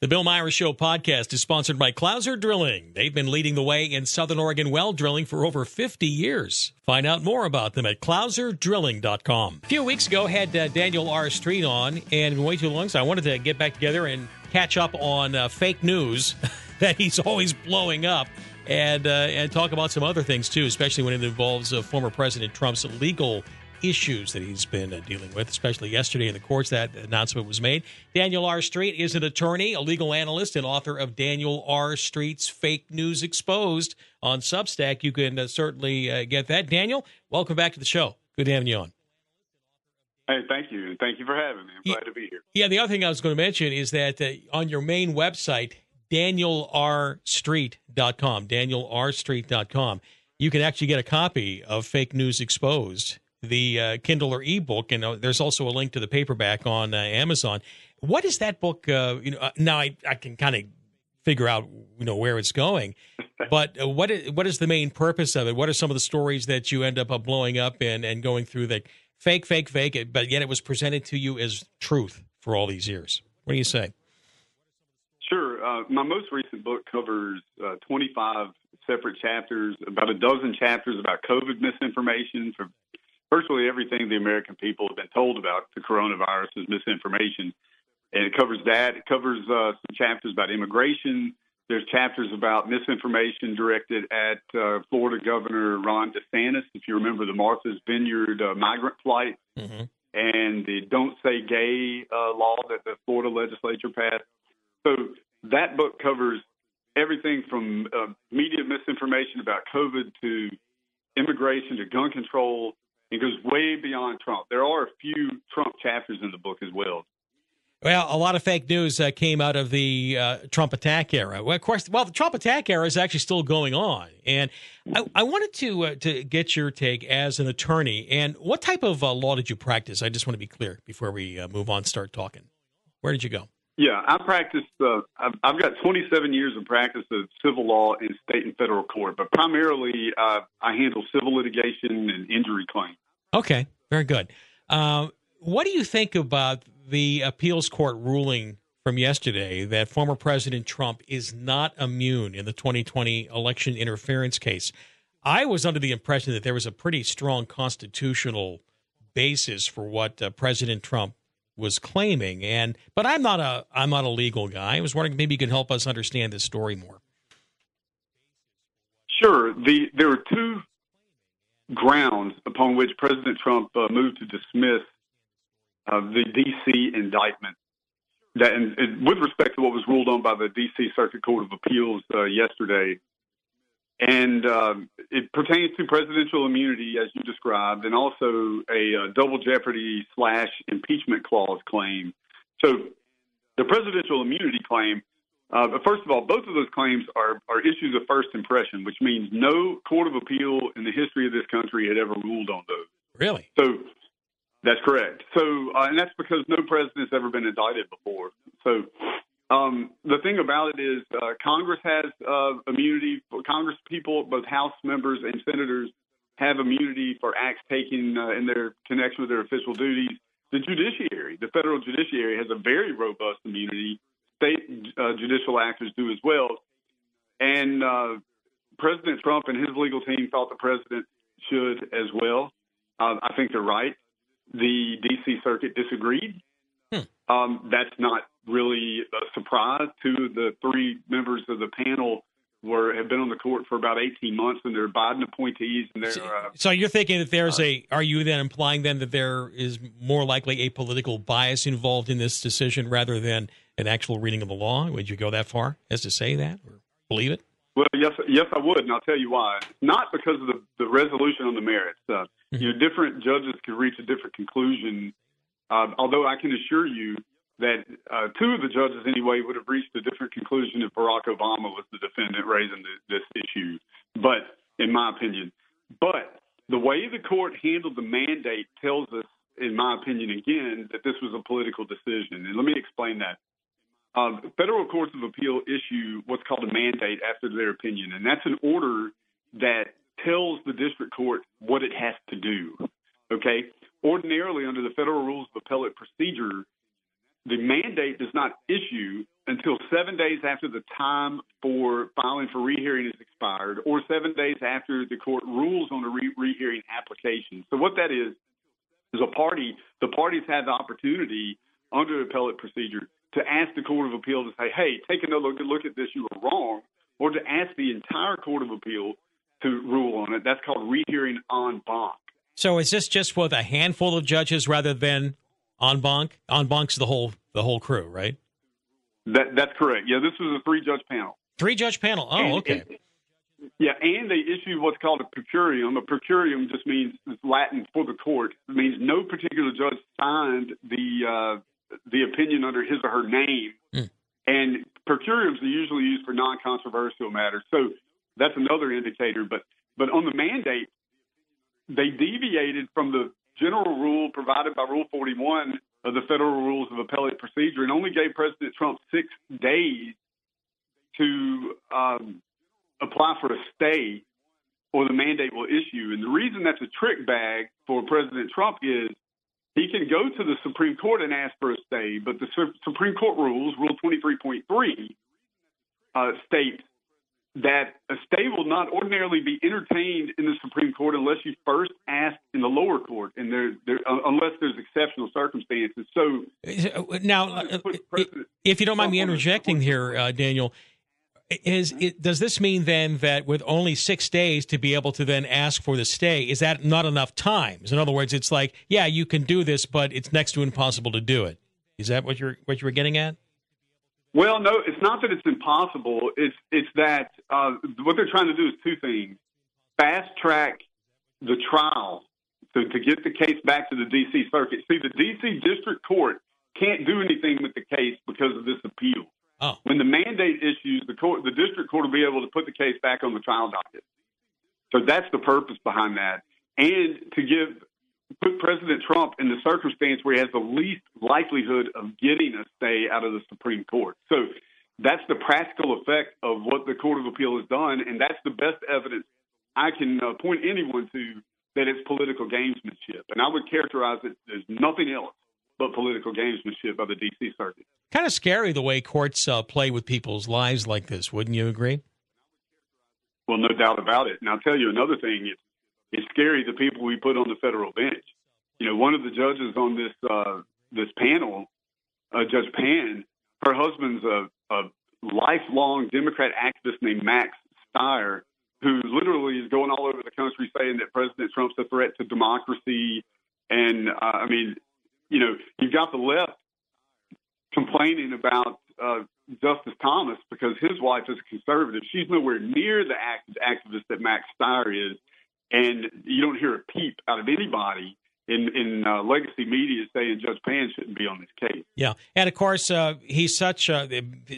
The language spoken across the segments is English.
The Bill Meyers Show podcast is sponsored by Clouser Drilling. They've been leading the way in Southern Oregon well drilling for over 50 years. Find out more about them at clouserdrilling.com. A few weeks ago, had uh, Daniel R. Street on, and way too long, so I wanted to get back together and catch up on uh, fake news that he's always blowing up. And, uh, and talk about some other things too, especially when it involves uh, former President Trump's legal issues that he's been uh, dealing with, especially yesterday in the courts. That announcement was made. Daniel R. Street is an attorney, a legal analyst, and author of Daniel R. Street's Fake News Exposed on Substack. You can uh, certainly uh, get that. Daniel, welcome back to the show. Good having you on. Hey, thank you. Thank you for having me. I'm yeah, glad to be here. Yeah, the other thing I was going to mention is that uh, on your main website, danielrstreet.com, danielrstreet.com, you can actually get a copy of Fake News Exposed the uh, Kindle or ebook, and uh, there's also a link to the paperback on uh, Amazon. What is that book? Uh, you know, uh, now I, I can kind of figure out you know where it's going, but uh, what is what is the main purpose of it? What are some of the stories that you end up blowing up and and going through the fake, fake, fake, but yet it was presented to you as truth for all these years? What do you say? Sure. my most recent book covers 25 separate chapters, about a dozen chapters about COVID misinformation for virtually everything the American people have been told about the coronavirus is misinformation. And it covers that. It covers uh, some chapters about immigration. There's chapters about misinformation directed at uh, Florida Governor Ron DeSantis. If you remember the Martha's Vineyard uh, migrant flight mm-hmm. and the Don't Say Gay uh, law that the Florida legislature passed. So that book covers everything from uh, media misinformation about COVID to immigration to gun control it goes way beyond Trump. There are a few Trump chapters in the book as well. Well, a lot of fake news uh, came out of the uh, Trump attack era. Well, of course, well, the Trump attack era is actually still going on, and I, I wanted to uh, to get your take as an attorney. And what type of uh, law did you practice? I just want to be clear before we uh, move on. Start talking. Where did you go? Yeah, I practiced. Uh, I've, I've, got 27 years of practice of civil law in state and federal court, but primarily uh, I handle civil litigation and injury claims. Okay, very good. Uh, what do you think about the appeals court ruling from yesterday that former President Trump is not immune in the 2020 election interference case? I was under the impression that there was a pretty strong constitutional basis for what uh, President Trump was claiming and but I'm not a I'm not a legal guy. I was wondering maybe you could help us understand this story more. Sure. The there are two grounds upon which President Trump uh, moved to dismiss uh, the D.C. indictment. That, and, and, with respect to what was ruled on by the D.C. Circuit Court of Appeals uh, yesterday, and um, it pertains to presidential immunity, as you described, and also a uh, double jeopardy slash impeachment clause claim. So, the presidential immunity claim. Uh, but first of all, both of those claims are, are issues of first impression, which means no court of appeal in the history of this country had ever ruled on those. Really? So that's correct. So, uh, and that's because no president's ever been indicted before. So, um, the thing about it is, uh, Congress has uh, immunity. For Congress people, both House members and senators, have immunity for acts taken uh, in their connection with their official duties. The judiciary, the federal judiciary, has a very robust immunity. State uh, judicial actors do as well. And uh, President Trump and his legal team thought the president should as well. Uh, I think they're right. The D.C. Circuit disagreed. Hmm. Um, that's not really a surprise to the three members of the panel were have been on the court for about 18 months and they're Biden appointees and they're uh, So you're thinking that there's uh, a are you then implying then that there is more likely a political bias involved in this decision rather than an actual reading of the law? Would you go that far as to say that or believe it? Well, yes, yes, I would, and I'll tell you why. Not because of the, the resolution on the merits. Uh, mm-hmm. You know, different judges could reach a different conclusion. Uh, although I can assure you that uh, two of the judges, anyway, would have reached a different conclusion if Barack Obama was the defendant raising the, this issue. But in my opinion, but the way the court handled the mandate tells us, in my opinion, again, that this was a political decision. And let me explain that. Uh, federal courts of appeal issue what's called a mandate after their opinion, and that's an order that tells the district court what it has to do. Okay. Ordinarily, under the federal rules of appellate procedure, the mandate does not issue until seven days after the time for filing for rehearing is expired, or seven days after the court rules on a re- rehearing application. So what that is is a party. The parties have the opportunity under appellate procedure to ask the Court of Appeal to say, "Hey, take another look, look at this. You were wrong," or to ask the entire Court of Appeal to rule on it. That's called rehearing en banc. So is this just with a handful of judges rather than en banc? En banc's the whole the whole crew, right? That that's correct. Yeah, this was a three judge panel. Three judge panel. Oh, And- okay. and- yeah, and they issued what's called a per curiam. A per curiam just means it's Latin for the court. It means no particular judge signed the uh, the opinion under his or her name. Hmm. And per curiams are usually used for non controversial matters. So that's another indicator. But but on the mandate, they deviated from the general rule provided by Rule 41 of the Federal Rules of Appellate Procedure and only gave President Trump six days to um, apply for a stay or the mandate will issue. And the reason that's a trick bag for President Trump is he can go to the Supreme Court and ask for a stay, but the Su- Supreme Court rules, Rule 23.3, uh, states that a stay will not ordinarily be entertained in the Supreme Court unless you first ask in the lower court, and there, there uh, unless there's exceptional circumstances. So Now, uh, if you don't mind me interjecting here, uh, Daniel, is it, does this mean then that with only six days to be able to then ask for the stay, is that not enough times? In other words, it's like, yeah, you can do this, but it's next to impossible to do it. Is that what you're what you were getting at? Well, no, it's not that it's impossible. It's it's that uh, what they're trying to do is two things: fast track the trial to, to get the case back to the D.C. Circuit. See, the D.C. District Court can't do anything with the case because of this appeal. Oh, When the mandate issues, the court, the district court will be able to put the case back on the trial docket. So that's the purpose behind that, and to give put President Trump in the circumstance where he has the least likelihood of getting a stay out of the Supreme Court. So that's the practical effect of what the Court of Appeal has done, and that's the best evidence I can uh, point anyone to that it's political gamesmanship. And I would characterize it as nothing else but political gamesmanship by the D.C. Circuit. kind of scary the way courts uh, play with people's lives like this. Wouldn't you agree? Well, no doubt about it. And I'll tell you another thing. It's, it's scary the people we put on the federal bench. You know, one of the judges on this uh, this panel, uh, Judge Pan, her husband's a, a lifelong Democrat activist named Max Stier, who literally is going all over the country saying that President Trump's a threat to democracy. And uh, I mean, you know, you've got the left complaining about uh, Justice Thomas because his wife is a conservative. She's nowhere near the act- activist that Max Stier is, and you don't hear a peep out of anybody in in uh, legacy media saying Judge Pan shouldn't be on this case. Yeah, and of course, uh, he's such. A,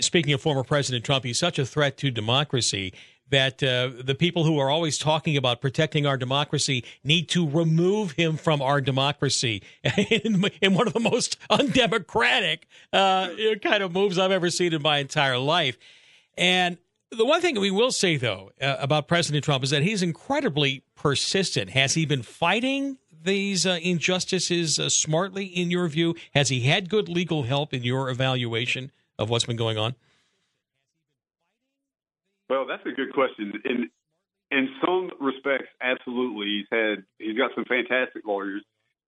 speaking of former President Trump, he's such a threat to democracy that uh, the people who are always talking about protecting our democracy need to remove him from our democracy in, in one of the most undemocratic uh, kind of moves I've ever seen in my entire life. And the one thing we will say, though, uh, about President Trump is that he's incredibly persistent. Has he been fighting these uh, injustices uh, smartly, in your view? Has he had good legal help in your evaluation of what's been going on? Well, that's a good question. In in some respects, absolutely, he's had he's got some fantastic lawyers.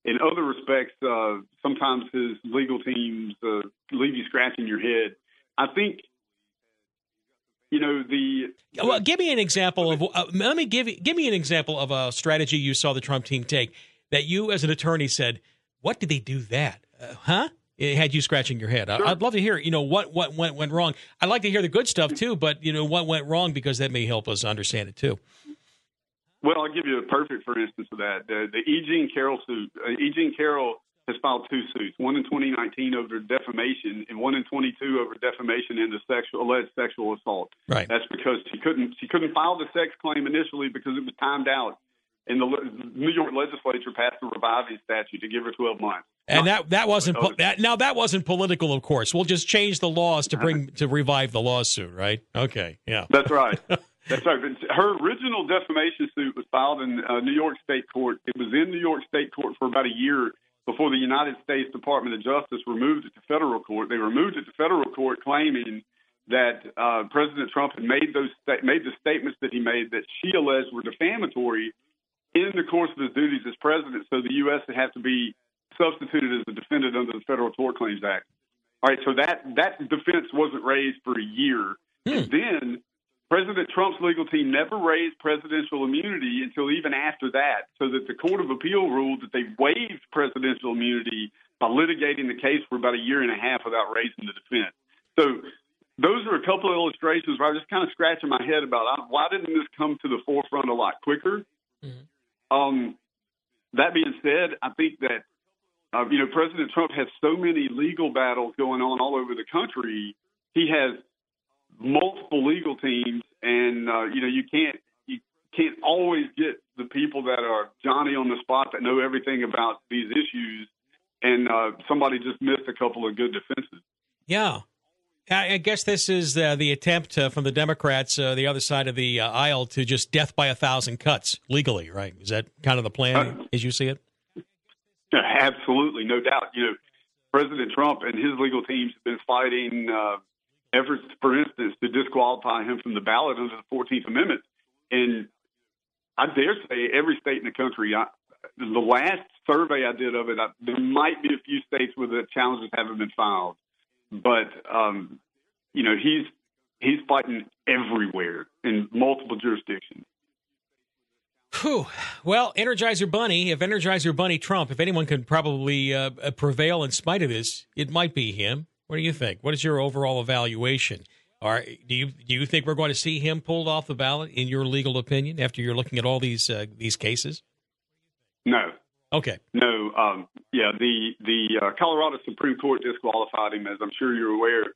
In other respects, uh, sometimes his legal teams uh, leave you scratching your head. I think, you know, the Well, give me an example of. Uh, let me give give me an example of a strategy you saw the Trump team take that you, as an attorney, said, "What did they do that? Uh, huh?" It had you scratching your head. Sure. I'd love to hear, you know, what what went went wrong. I'd like to hear the good stuff too, but you know, what went wrong because that may help us understand it too. Well, I'll give you a perfect for instance of that. The, the E. Jean Carroll suit. Uh, e. Jean Carroll has filed two suits: one in 2019 over defamation, and one in 22 over defamation into sexual alleged sexual assault. Right. That's because she couldn't she couldn't file the sex claim initially because it was timed out, and the New York legislature passed a reviving statute to give her 12 months. And that that wasn't po- that now that wasn't political, of course. We'll just change the laws to bring to revive the lawsuit, right? Okay, yeah. That's right. That's right. Her original defamation suit was filed in uh, New York State Court. It was in New York State Court for about a year. before the United States Department of Justice removed it to federal court. They removed it to federal court, claiming that uh, President Trump had made those made the statements that he made that she alleged were defamatory in the course of his duties as president. So the U.S. would have to be substituted as a defendant under the Federal Tort Claims Act. All right, so that that defense wasn't raised for a year, hmm. and then President Trump's legal team never raised presidential immunity until even after that, so that the Court of Appeal ruled that they waived presidential immunity by litigating the case for about a year and a half without raising the defense. So those are a couple of illustrations where I was just kind of scratching my head about uh, why didn't this come to the forefront a lot quicker. Mm-hmm. Um, that being said, I think that uh, you know President Trump has so many legal battles going on all over the country. He has multiple legal teams, and uh, you know you can't you can't always get the people that are Johnny on the spot that know everything about these issues. And uh, somebody just missed a couple of good defenses. Yeah, I guess this is uh, the attempt uh, from the Democrats, uh, the other side of the uh, aisle, to just death by a thousand cuts legally, right? Is that kind of the plan uh, as you see it? Absolutely, no doubt. You know, President Trump and his legal teams have been fighting uh, efforts, for instance, to disqualify him from the ballot under the 14th Amendment. And I dare say every state in the country, I, the last survey I did of it, I, there might be a few states where the challenges haven't been filed but um, you know he's he's fighting everywhere in multiple jurisdictions. Whew. Well, Energizer Bunny, if Energizer Bunny Trump, if anyone can probably uh, prevail in spite of this, it might be him. What do you think? What is your overall evaluation? Are, do you do you think we're going to see him pulled off the ballot in your legal opinion after you're looking at all these uh, these cases? No, Okay. No, um, yeah, the the uh, Colorado Supreme Court disqualified him, as I'm sure you're aware.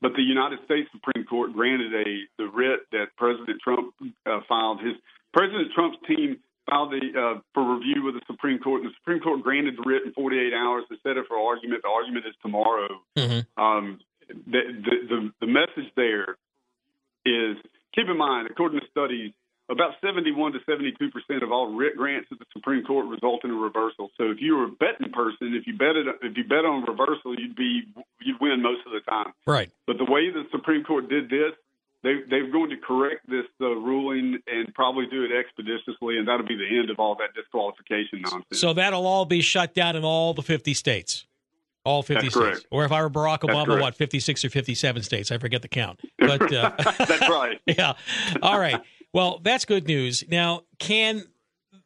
But the United States Supreme Court granted a the writ that President Trump uh, filed. His President Trump's team filed the uh, for review with the Supreme Court, and the Supreme Court granted the writ in 48 hours to set it for argument. The argument is tomorrow. Mm-hmm. Um, the, the, the the message there is keep in mind, according to studies, about 71 to 72 percent of all writ grants at the Supreme Court result in a reversal. So if you were a betting person, if you bet it, if you bet on reversal, you'd be you'd win most of the time. Right. But the way the Supreme Court did this, they they're going to correct this uh, ruling and probably do it expeditiously, and that'll be the end of all that disqualification nonsense. So that'll all be shut down in all the 50 states. All 50 That's states. Correct. Or if I were Barack Obama, what, 56 or 57 states? I forget the count. But uh, That's right. yeah. All right. Well, that's good news. Now, can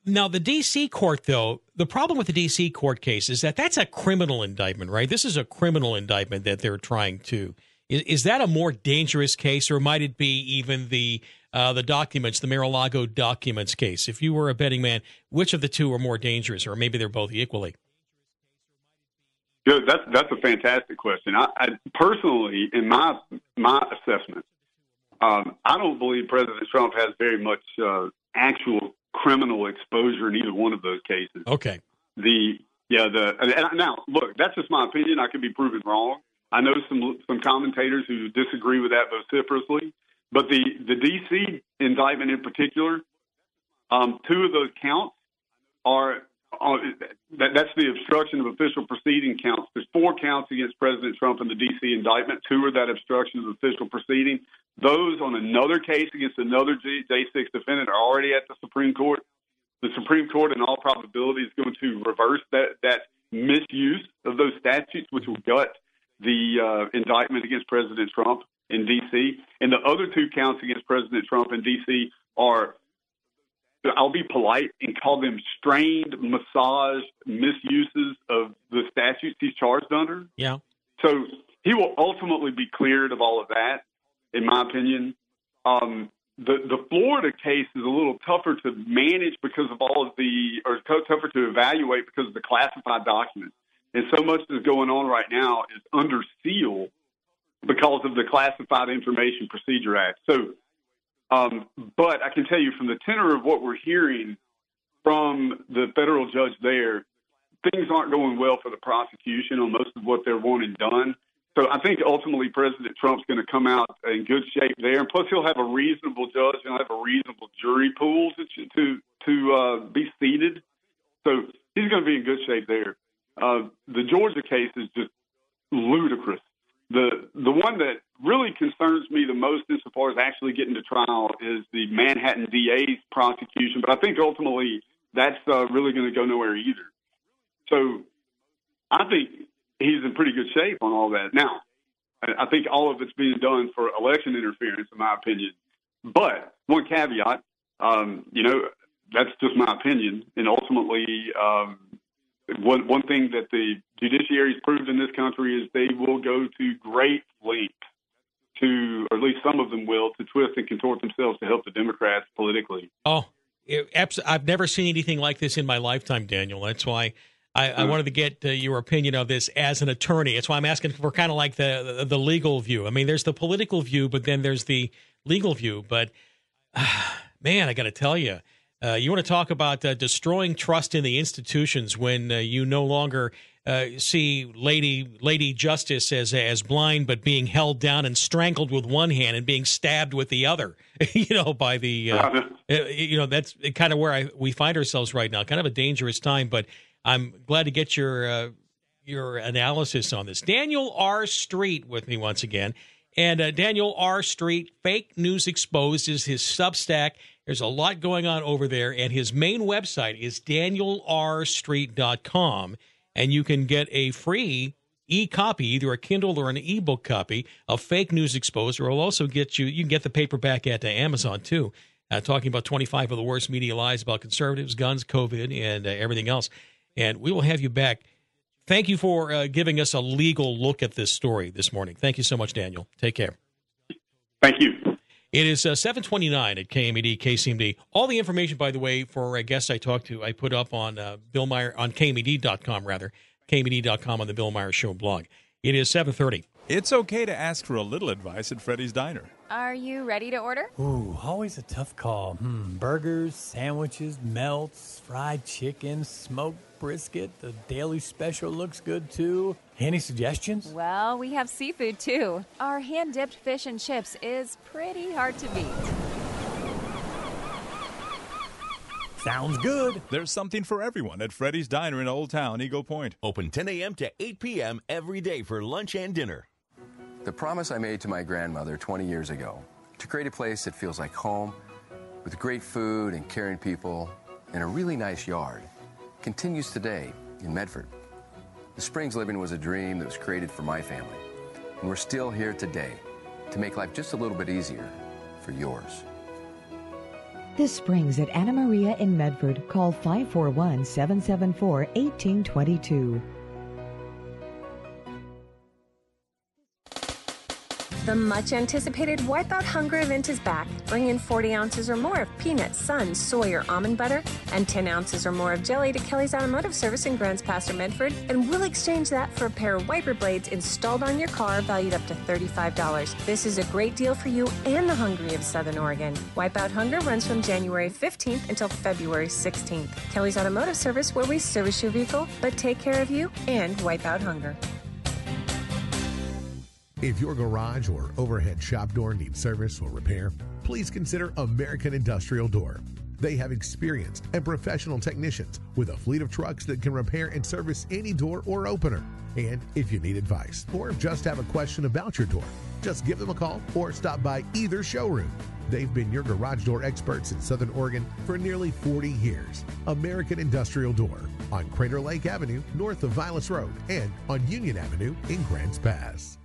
now the DC court though, the problem with the DC court case is that that's a criminal indictment, right? This is a criminal indictment that they're trying to is, is that a more dangerous case or might it be even the uh, the documents, the Mar-a-Lago documents case? If you were a betting man, which of the two are more dangerous or maybe they're both equally? Good. That's that's a fantastic question. I, I personally, in my my assessment, um, I don't believe President Trump has very much uh, actual criminal exposure in either one of those cases. Okay. The yeah the and now look that's just my opinion. I could be proven wrong. I know some some commentators who disagree with that vociferously, but the the DC indictment in particular, um, two of those counts are uh, that, that's the obstruction of official proceeding counts. There's four counts against President Trump in the D.C. indictment. Two are that obstruction of official proceeding. Those on another case against another J6 defendant are already at the Supreme Court. The Supreme Court, in all probability, is going to reverse that that misuse of those statutes, which will gut the uh, indictment against President Trump in D.C. And the other two counts against President Trump in D.C. are I'll be polite and call them strained, massaged misuses of the statutes he's charged under. Yeah. So he will ultimately be cleared of all of that, in my opinion. Um, the the Florida case is a little tougher to manage because of all of the, or tougher to evaluate because of the classified documents. And so much that's going on right now is under seal because of the Classified Information Procedure Act. So um, but I can tell you from the tenor of what we're hearing from the federal judge there, things aren't going well for the prosecution on most of what they're wanting done. So I think ultimately President Trump's going to come out in good shape there, and plus he'll have a reasonable judge and have a reasonable jury pool to to to uh, be seated. So he's going to be in good shape there. Uh, the Georgia case is just ludicrous. The the one that really concerns me the most, insofar as actually getting to trial, is the Manhattan DA's prosecution. But I think ultimately that's uh, really going to go nowhere either. So I think he's in pretty good shape on all that. Now, I think all of it's being done for election interference, in my opinion. But one caveat, um, you know, that's just my opinion. And ultimately, um, one one thing that the judiciary's proved in this country is they will go to great lengths to, or at least some of them will, to twist and contort themselves to help the Democrats politically. Oh, it, I've never seen anything like this in my lifetime, Daniel. That's why I, I, wanted to get uh, your opinion of this as an attorney. That's why I'm asking for kind of like the, the, the legal view. I mean, there's the political view, but then there's the legal view. But uh, man, I got to tell you, uh, you want to talk about uh, destroying trust in the institutions when uh, you no longer uh, see Lady Lady Justice as as blind, but being held down and strangled with one hand and being stabbed with the other. you know, by the you know that's kind of where I, we find ourselves right now. Kind of a dangerous time, but I'm glad to get your uh, your analysis on this. Daniel R. Street with me once again, and uh, Daniel R. Street, fake news exposed is his Substack. There's a lot going on over there, and his main website is danielrstreet.com, and you can get a free e-copy, either a Kindle or an ebook copy of Fake News Exposed, or I'll also get you. You can get the paperback at uh, Amazon too. Uh, talking about 25 of the worst media lies about conservatives, guns, COVID, and uh, everything else and we will have you back. Thank you for uh, giving us a legal look at this story this morning. Thank you so much, Daniel. Take care. Thank you. It is uh, 729 at KMED, KCMD. All the information, by the way, for our guests I talked to, I put up on uh, Bill Meyer, on KMED.com, rather, KMED.com on the Bill Meyer Show blog. It is 730. It's okay to ask for a little advice at Freddy's Diner. Are you ready to order? Ooh, always a tough call. Hmm, burgers, sandwiches, melts, fried chicken, smoked brisket. The daily special looks good too. Any suggestions? Well, we have seafood too. Our hand dipped fish and chips is pretty hard to beat. Sounds good. There's something for everyone at Freddy's Diner in Old Town, Eagle Point. Open 10 a.m. to 8 p.m. every day for lunch and dinner. The promise I made to my grandmother 20 years ago to create a place that feels like home with great food and caring people and a really nice yard continues today in Medford. The Springs living was a dream that was created for my family, and we're still here today to make life just a little bit easier for yours. This Springs at Anna Maria in Medford. Call 541 774 1822. The much anticipated Wipeout Hunger event is back. Bring in 40 ounces or more of peanut, sun, soy, or almond butter, and 10 ounces or more of jelly to Kelly's Automotive Service in Grants Pass or Medford, and we'll exchange that for a pair of wiper blades installed on your car valued up to $35. This is a great deal for you and the hungry of Southern Oregon. Wipeout Hunger runs from January 15th until February 16th. Kelly's Automotive Service, where we service your vehicle, but take care of you and wipe out hunger. If your garage or overhead shop door needs service or repair, please consider American Industrial Door. They have experienced and professional technicians with a fleet of trucks that can repair and service any door or opener. And if you need advice or just have a question about your door, just give them a call or stop by either showroom. They've been your garage door experts in Southern Oregon for nearly 40 years. American Industrial Door on Crater Lake Avenue, north of Vilas Road, and on Union Avenue in Grants Pass.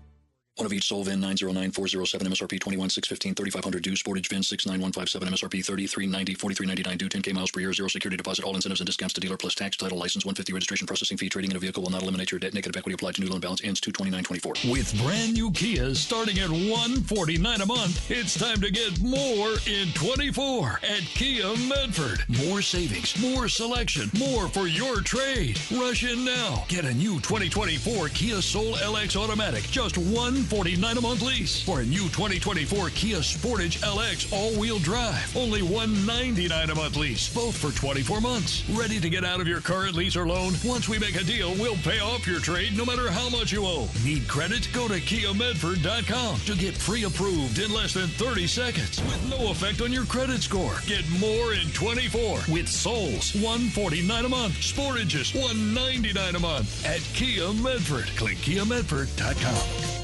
One of each sole VIN 909407 MSRP 21615 3500 due Sportage VIN 69157 MSRP 3390 4399 due 10k miles per year zero security deposit all incentives and discounts to dealer plus tax title license 150 registration processing fee trading in a vehicle will not eliminate your debt negative equity applied to new loan balance ends 22924 With brand new Kias starting at 149 a month it's time to get more in 24 at Kia Medford. More savings more selection more for your trade. Rush in now. Get a new 2024 Kia Soul LX automatic just one 149 a month lease. For a new 2024 Kia Sportage LX all-wheel drive, only 199 a month lease, both for 24 months. Ready to get out of your current lease or loan? Once we make a deal, we'll pay off your trade no matter how much you owe. Need credit? Go to KiaMedford.com to get pre-approved in less than 30 seconds with no effect on your credit score. Get more in 24 with Souls, 149 a month. Sportages, 199 a month at Kia Medford. Click KiaMedford.com.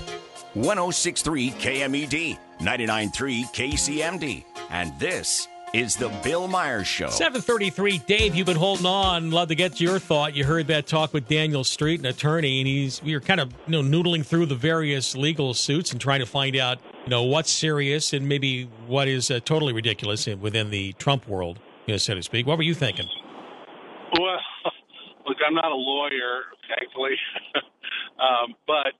1063 KMED, 993 KCMD, and this is the Bill Meyers Show. 733, Dave, you've been holding on. Love to get your thought. You heard that talk with Daniel Street, an attorney, and he's we are kind of you know noodling through the various legal suits and trying to find out you know what's serious and maybe what is uh, totally ridiculous within the Trump world, you know, so to speak. What were you thinking? Well, look, I'm not a lawyer, thankfully, um, but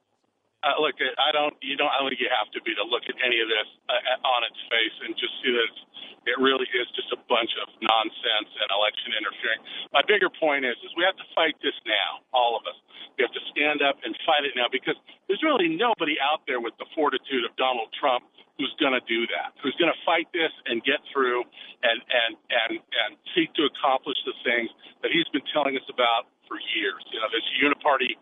uh, look, I don't, you don't, I don't think you have to be to look at any of this uh, on its face and just see that it really is just a bunch of nonsense and election interfering. My bigger point is, is we have to fight this now, all of us. We have to stand up and fight it now because there's really nobody out there with the fortitude of Donald Trump who's going to do that, who's going to fight this and get through and and and and seek to accomplish the things that he's been telling us about for years. You know, this uniparty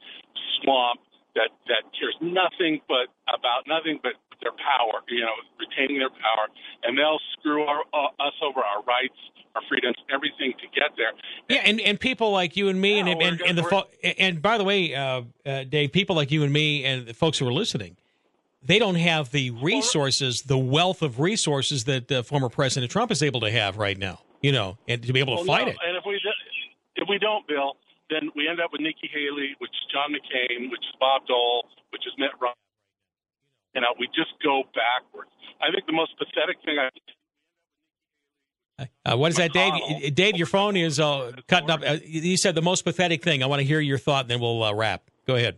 swamp that that cares nothing but about nothing but their power, you know, retaining their power, and they'll screw our, uh, us over our rights, our freedoms, everything to get there. Yeah, and, and people like you and me, Yeah, and and, and the fo- and by the way, uh, uh, Dave, people like you and me, and the folks who are listening, they don't have the resources, the wealth of resources that uh, former President Trump is able to have right now. You know, and to be able to Well, fight no, it. And if we if we don't, Bill, then we end up with Nikki Haley, which is John McCain, which is Bob Dole, which is Mitt Romney. You know, we just go backwards. I think the most pathetic thing I Uh, what is that, Dave? Uh, Dave, your phone is uh, cutting up. Uh, you said the most pathetic thing. I want to hear your thought, and then we'll uh, wrap. Go ahead.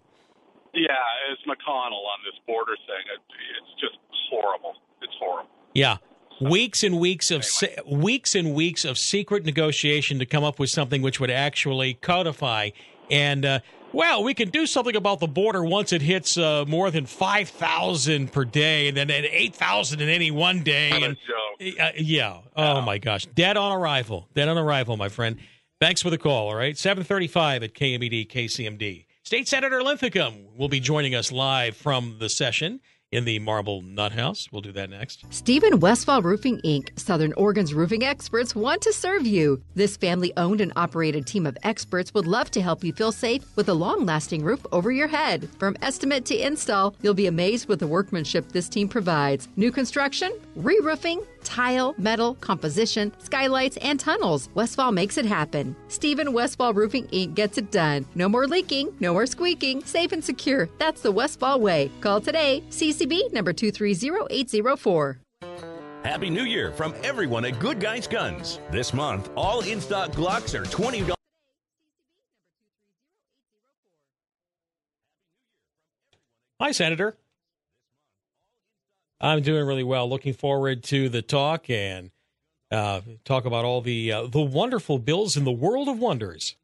Yeah, it's McConnell on this border thing. It, it's just horrible. It's horrible. Yeah. Weeks and weeks of se- weeks and weeks of secret negotiation to come up with something which would actually codify and uh, well, we can do something about the border once it hits uh, more than five thousand per day, and then at eight thousand in any one day. And uh, yeah, oh my gosh, dead on arrival, dead on arrival, my friend. Thanks for the call. All right, seven thirty-five at KMED KCMD. State Senator Linthicum will be joining us live from the session in the Marble Nut House. We'll do that next. Stephen Westfall Roofing Inc., Southern Oregon's roofing experts, want to serve you. This family owned and operated team of experts would love to help you feel safe with a long lasting roof over your head. From estimate to install, you'll be amazed with the workmanship this team provides. New construction, re roofing, tile, metal, composition, skylights, and tunnels. Westfall makes it happen. Stephen Westfall Roofing Inc. gets it done. No more leaking, no more squeaking, safe and secure. That's the Westfall way. Call today, CCB number 230804. Happy New Year from everyone at Good Guys Guns. This month, all in stock Glocks are $20. Hi, Senator. I'm doing really well. Looking forward to the talk and uh, talk about all the uh, the wonderful bills in the world of wonders.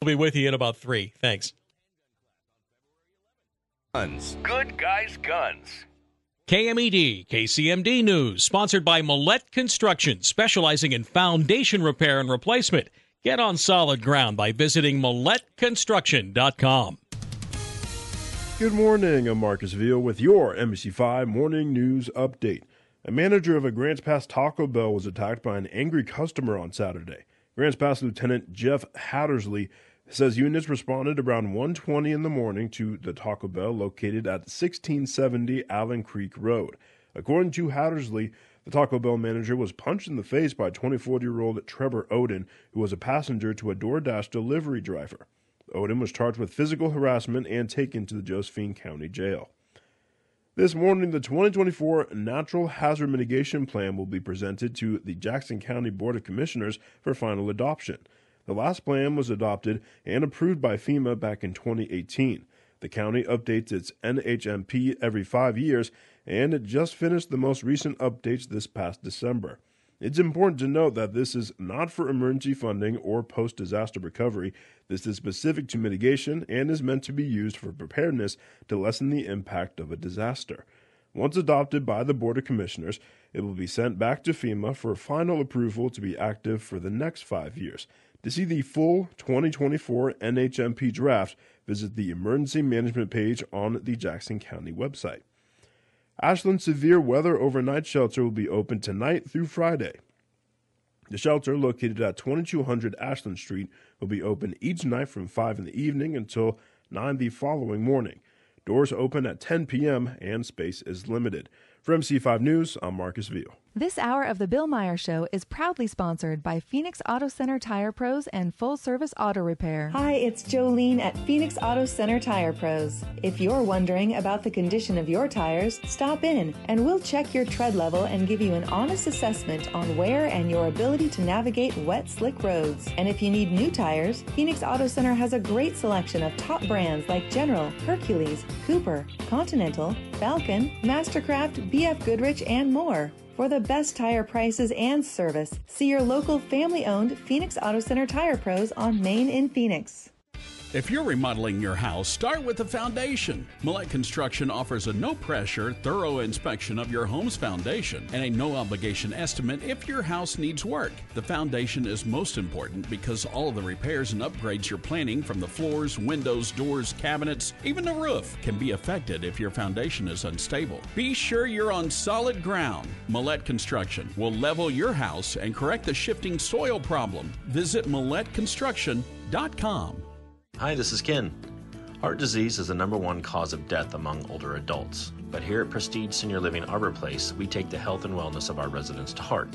We'll be with you in about three. Thanks. Guns. Good Guys Guns. KMED, KCMD News, sponsored by Millette Construction, specializing in foundation repair and replacement. Get on solid ground by visiting MilletteConstruction.com. Good morning. I'm Marcus Veal with your NBC5 Morning News Update. A manager of a Grants Pass Taco Bell was attacked by an angry customer on Saturday. Grants Pass Lieutenant Jeff Hattersley says units responded around 1:20 in the morning to the Taco Bell located at 1670 Allen Creek Road. According to Hattersley, the Taco Bell manager was punched in the face by 24-year-old Trevor Odin, who was a passenger to a DoorDash delivery driver. Odin was charged with physical harassment and taken to the Josephine County Jail. This morning, the 2024 Natural Hazard Mitigation Plan will be presented to the Jackson County Board of Commissioners for final adoption. The last plan was adopted and approved by FEMA back in 2018. The county updates its NHMP every five years, and it just finished the most recent updates this past December. It's important to note that this is not for emergency funding or post disaster recovery. This is specific to mitigation and is meant to be used for preparedness to lessen the impact of a disaster. Once adopted by the Board of Commissioners, it will be sent back to FEMA for final approval to be active for the next five years. To see the full 2024 NHMP draft, visit the emergency management page on the Jackson County website. Ashland Severe Weather Overnight Shelter will be open tonight through Friday. The shelter, located at 2200 Ashland Street, will be open each night from 5 in the evening until 9 the following morning. Doors open at 10 p.m. and space is limited. For NBC5 News, I'm Marcus Veal. This hour of the Bill Meyer Show is proudly sponsored by Phoenix Auto Center Tire Pros and Full Service Auto Repair. Hi, it's Jolene at Phoenix Auto Center Tire Pros. If you're wondering about the condition of your tires, stop in and we'll check your tread level and give you an honest assessment on wear and your ability to navigate wet, slick roads. And if you need new tires, Phoenix Auto Center has a great selection of top brands like General, Hercules, Cooper, Continental, Falcon, Mastercraft, BF Goodrich, and more. For the best tire prices and service, see your local family owned Phoenix Auto Center Tire Pros on Main in Phoenix. If you're remodeling your house, start with the foundation. Millette Construction offers a no pressure, thorough inspection of your home's foundation and a no obligation estimate if your house needs work. The foundation is most important because all of the repairs and upgrades you're planning from the floors, windows, doors, cabinets, even the roof can be affected if your foundation is unstable. Be sure you're on solid ground. Millette Construction will level your house and correct the shifting soil problem. Visit MilletteConstruction.com. Hi, this is Ken. Heart disease is the number one cause of death among older adults. But here at Prestige Senior Living Arbor Place, we take the health and wellness of our residents to heart.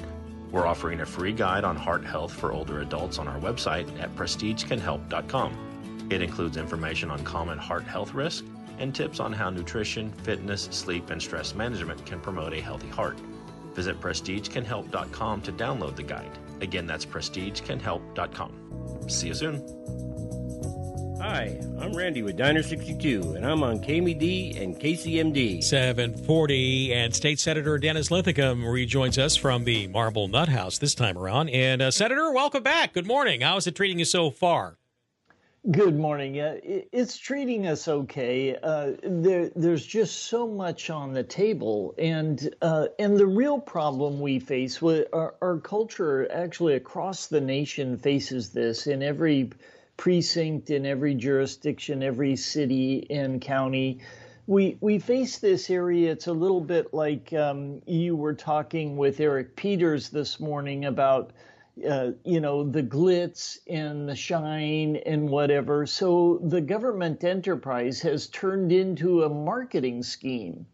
We're offering a free guide on heart health for older adults on our website at prestigecanhelp.com. It includes information on common heart health risk and tips on how nutrition, fitness, sleep, and stress management can promote a healthy heart. Visit prestigecanhelp.com to download the guide. Again, that's prestigecanhelp.com. See you soon. Hi, I'm Randy with Diner 62, and I'm on KMED and KCMD. 740, and State Senator Dennis Linthicum rejoins us from the Marble Nut House this time around. And, uh, Senator, welcome back. Good morning. How is it treating you so far? Good morning. Uh, it's treating us okay. Uh, there, there's just so much on the table, and uh, and the real problem we face with our, our culture, actually across the nation, faces this in every precinct, in every jurisdiction, every city and county. We we face this area. It's a little bit like um, you were talking with Eric Peters this morning about uh, you know, the glitz and the shine and whatever. So the government enterprise has turned into a marketing scheme.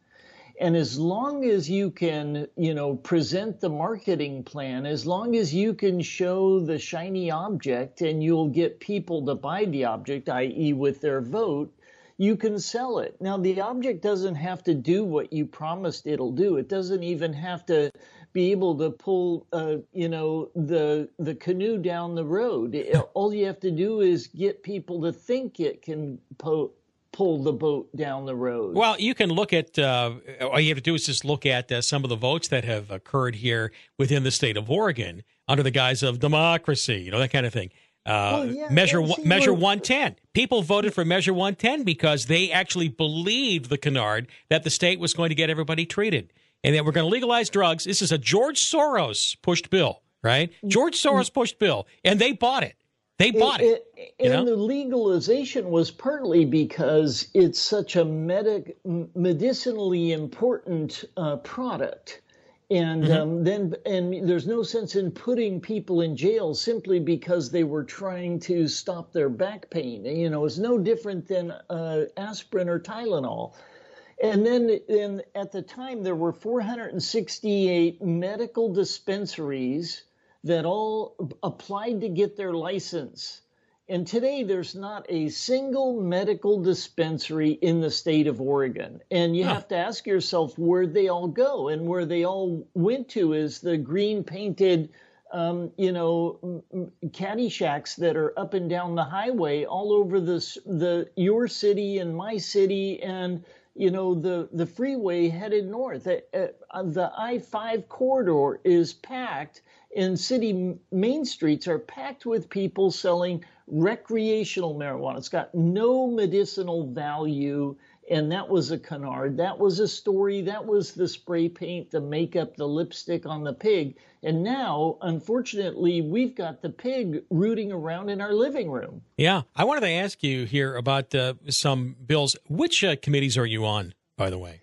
And as long as you can, you know, present the marketing plan, as long as you can show the shiny object and you'll get people to buy the object, i.e., with their vote, you can sell it. Now, the object doesn't have to do what you promised it'll do. It doesn't even have to be able to pull, uh, you know, the the canoe down the road. All you have to do is get people to think it can po- pull the boat down the road. Well, you can look at uh, all you have to do is just look at uh, some of the votes that have occurred here within the state of Oregon under the guise of democracy, you know, that kind of thing. Uh, well, yeah, measure measure 110. People voted for measure 110 because they actually believed the canard that the state was going to get everybody treated and that we're going to legalize drugs. This is a George Soros pushed bill, right? George Soros pushed bill, and they bought it. They bought it. it, it and know? the legalization was partly because it's such a medic, medicinally important uh, product. And mm-hmm. um, then, and there's no sense in putting people in jail simply because they were trying to stop their back pain. You know, it's no different than uh, aspirin or Tylenol. And then in, at the time, there were 468 medical dispensaries that all applied to get their license. And today, there's not a single medical dispensary in the state of Oregon. And you huh. have to ask yourself where they all go. And where they all went to is the green painted, um, you know, caddy shacks that are up and down the highway all over this, the your city and my city and you know, the, the freeway headed north. Uh, uh, the I 5 corridor is packed, and city main streets are packed with people selling recreational marijuana. It's got no medicinal value and that was a canard. That was a story. That was the spray paint, the makeup, the lipstick on the pig. And now, unfortunately, we've got the pig rooting around in our living room. Yeah. I wanted to ask you here about uh, some bills. Which uh, committees are you on, by the way?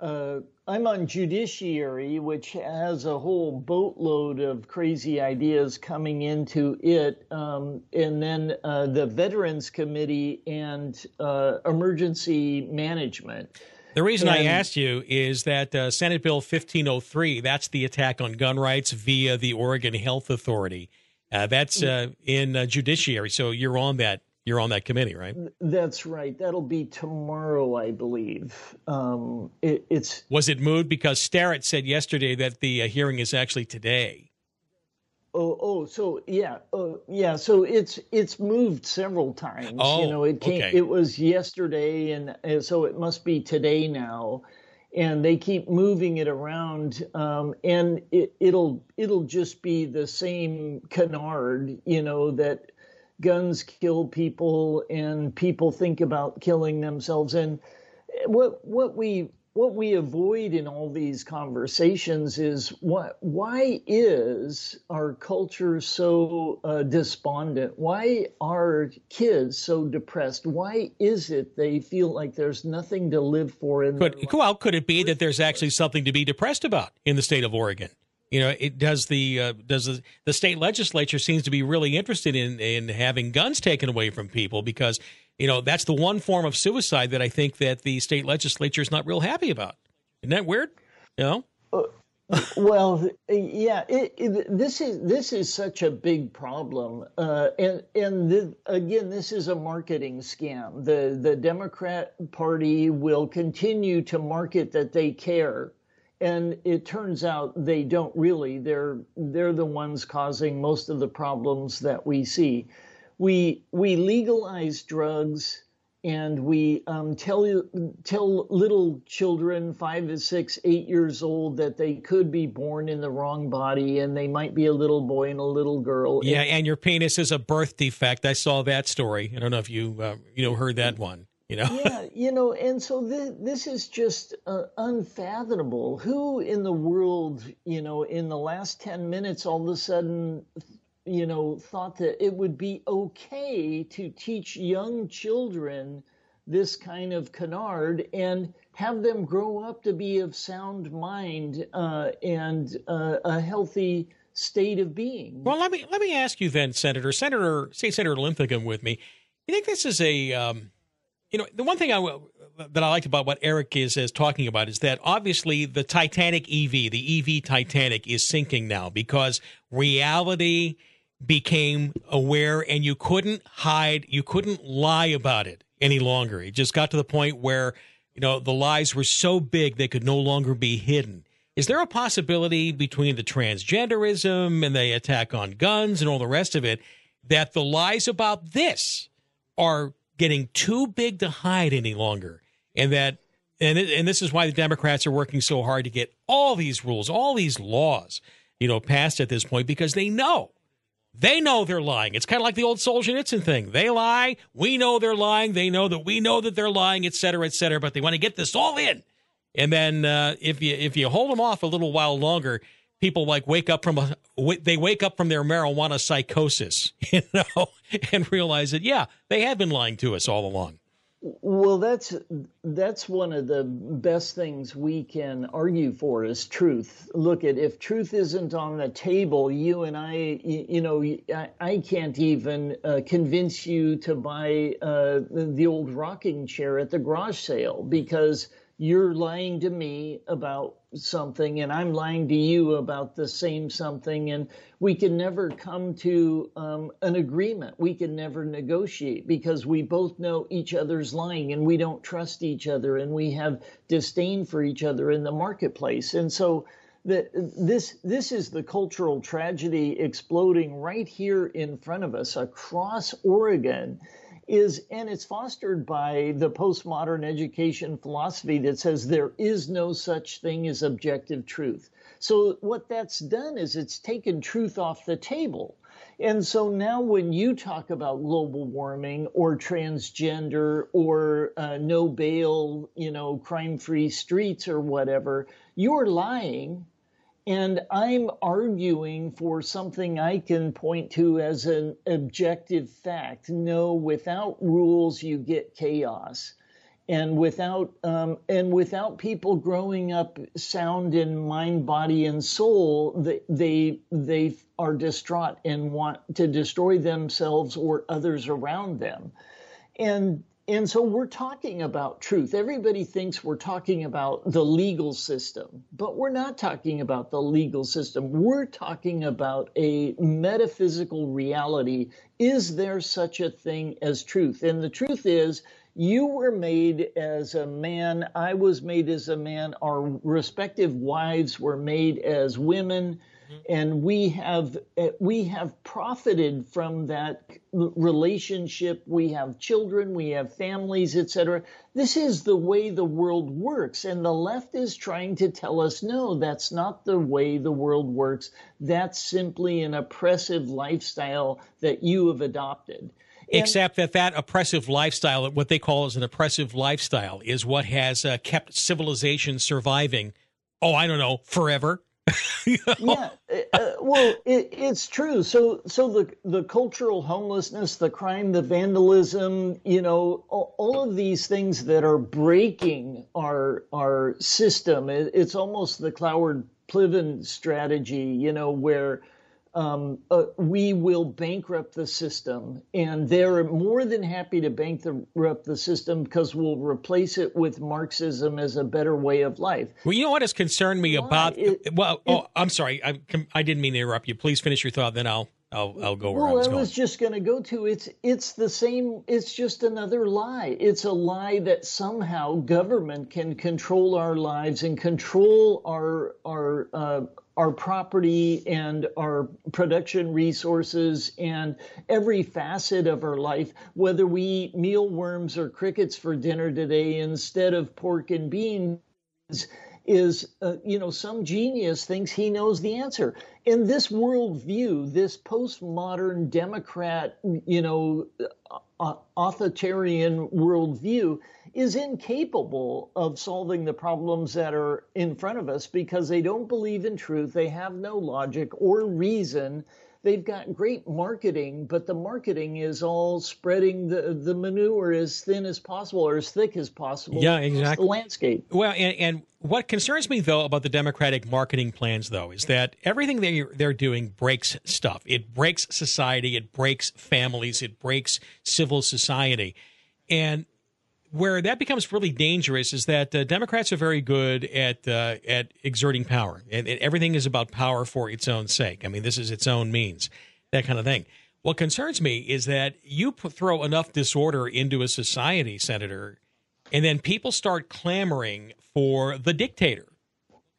Uh, I'm on judiciary, which has a whole boatload of crazy ideas coming into it, um, and then uh, the Veterans Committee and uh, Emergency Management. The reason and, I asked you is that uh, Senate Bill 1503, that's the attack on gun rights via the Oregon Health Authority. Uh, that's uh, in uh, judiciary, so you're on that you're on that committee, right? That's right. That'll be tomorrow, I believe. Um, it, it's was it moved because Starrett said yesterday that the uh, hearing is actually today. Oh, oh, so yeah, uh, yeah. So it's it's moved several times. Oh, you know, it came. Okay. It was yesterday, and, and so it must be today now. And they keep moving it around, um, and it, it'll it'll just be the same canard, you know, that guns kill people and people think about killing themselves. And what what we what we avoid in all these conversations is what why is our culture so uh, despondent? Why are kids so depressed? Why is it they feel like there's nothing to live for in but could, well could it be that there's actually something to be depressed about in the state of Oregon you know, it does the uh, does the, the state legislature seems to be really interested in in having guns taken away from people because you know that's the one form of suicide that I think that the state legislature is not real happy about. Isn't that weird? You know. Uh, well, yeah. It, it, this is this is such a big problem, uh, and and the, again, this is a marketing scam. The the Democrat Party will continue to market that they care and it turns out they don't really. They're they're the ones causing most of the problems that we see. We we legalize drugs and we um, tell tell little children five to six eight years old that they could be born in the wrong body and they might be a little boy and a little girl. Yeah and, and your penis is a birth defect. I saw that story. I don't know if you uh, you know heard that one you know? Yeah you know and so this, this is just uh, unfathomable. Who in the world you know in the last 10 minutes all of a sudden you know thought that it would be okay to teach young children this kind of canard and have them grow up to be of sound mind uh, and uh, a healthy state of being? Well let me let me ask you then senator. Senator say senator linthicum with me. You think this is a um, you know, the one thing I that I liked about what Eric is is talking about is that obviously the Titanic EV, the EV Titanic, is sinking now because reality became aware, and you couldn't hide, you couldn't lie about it any longer. It just got to the point where you know the lies were so big they could no longer be hidden. Is there a possibility between the transgenderism and the attack on guns and all the rest of it that the lies about this are getting too big to hide any longer, and that and it, and this is why the Democrats are working so hard to get all these rules, all these laws, you know, passed at this point because they know. They know they're lying. It's kind of like the old Solzhenitsyn thing. They lie. We know they're lying. They know that we know that they're lying, et cetera, et cetera. But they want to get this all in. And then uh, if you if you hold them off a little while longer, people like wake up from a they wake up from their marijuana psychosis, you know, and realize that yeah, they have been lying to us all along. Well, that's that's one of the best things we can argue for is truth. Look at if truth isn't on the table, you and I, you, know, I, I, can't even uh, convince you to buy uh, the old rocking chair at the garage sale because you're lying to me about something and I'm lying to you about the same something, and we can never come to um, an agreement. We can never negotiate because we both know each other's lying and we don't trust each other and we have disdain for each other in the marketplace. And so, that this this is the cultural tragedy exploding right here in front of us across Oregon is and it's fostered by the postmodern education philosophy that says there is no such thing as objective truth. So what that's done is it's taken truth off the table. And so now when you talk about global warming or transgender or uh, no bail, you know, crime free streets or whatever, you're lying and I'm arguing for something I can point to as an objective fact. No, without rules, you get chaos. And without um, and without people growing up sound in mind, body, and soul, they, they they are distraught and want to destroy themselves or others around them. And and so we're talking about truth. Everybody thinks we're talking about the legal system, but we're not talking about the legal system. We're talking about a metaphysical reality. Is there such a thing as truth? And the truth is, you were made as a man. I was made as a man. Our respective wives were made as women and we have eh, we have profited from that relationship we have children we have families etc this is the way the world works and the left is trying to tell us no that's not the way the world works that's simply an oppressive lifestyle that you have adopted Except that that oppressive lifestyle, what they call as an oppressive lifestyle, is what has uh, kept civilization surviving. Oh, I don't know, forever. yeah, uh, well, it, it's true. So, so the the cultural homelessness, the crime, the vandalism, you know, all, all of these things that are breaking our our system. It, it's almost the Cloward Piven strategy, you know, where um, uh, we will bankrupt the system. And they're more than happy to bankrupt the system because we'll replace it with Marxism as a better way of life. Well, you know what has concerned me Why? about. It- well, oh, it- I'm sorry. I, I didn't mean to interrupt you. Please finish your thought, then I'll I'll, I'll go where well, I was I was just going to go to it's it's the same. It's just another lie. It's a lie that somehow government can control our lives and control our our uh, our property and our production resources and every facet of our life. Whether we eat mealworms or crickets for dinner today instead of pork and beans is uh, you know some genius thinks he knows the answer in this worldview this postmodern democrat you know authoritarian worldview is incapable of solving the problems that are in front of us because they don't believe in truth they have no logic or reason they've got great marketing, but the marketing is all spreading the, the manure as thin as possible or as thick as possible. Yeah, exactly. The landscape. Well, and, and what concerns me though about the Democratic marketing plans, though, is that everything they they're doing breaks stuff. It breaks society. It breaks families. It breaks civil society, and where that becomes really dangerous is that uh, Democrats are very good at uh, at exerting power, and, and everything is about power for its own sake. I mean, this is its own means, that kind of thing. What concerns me is that you put, throw enough disorder into a society, Senator, and then people start clamoring for the dictator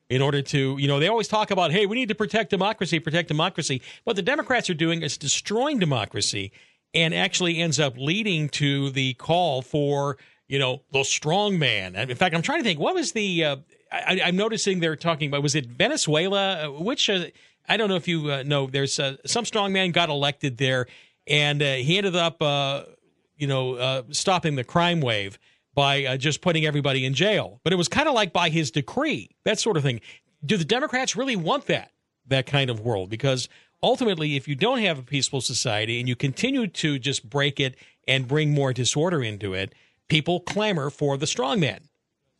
in order to, you know, they always talk about, hey, we need to protect democracy, protect democracy. What the Democrats are doing is destroying democracy and actually ends up leading to the call for, you know, the strong man. In fact, I'm trying to think, what was the, uh, I, I'm noticing they're talking about, was it Venezuela? Uh, Which, uh, I don't know if you uh, know, there's uh, some strong man got elected there and uh, he ended up, you know, stopping the crime wave by just putting everybody in jail. But it was kind of like by his decree, that sort of thing. Do the Democrats really want that, that kind of world? Because ultimately, if you don't have a peaceful society and you continue to just break it and bring more disorder into it, people clamor for the strongman.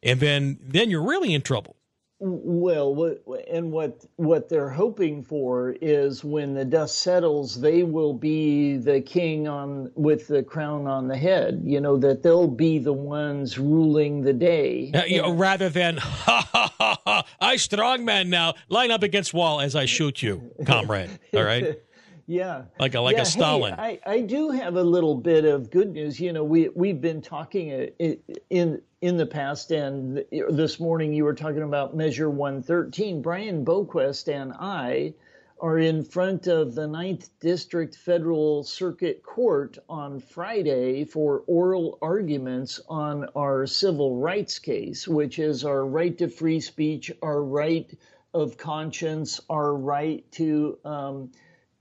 And then, then you're really in trouble. Well, and what what they're hoping for is when the dust settles, they will be the king on with the crown on the head. You know that they'll be the ones ruling the day. Uh, you know, rather than, ha ha ha ha, I strongman now, line up against wall as I shoot you, comrade. All right? Yeah, Like a- like a Yeah, hey, Stalin. I, I do have a little bit of good news. You know, we we've been talking uh, in in the past, and this morning you were talking about Measure 113. Brian Boquist and I are in front of the Ninth District Federal Circuit Court on Friday for oral arguments on our civil rights case, which is our right to free speech, our right of conscience, our right to um,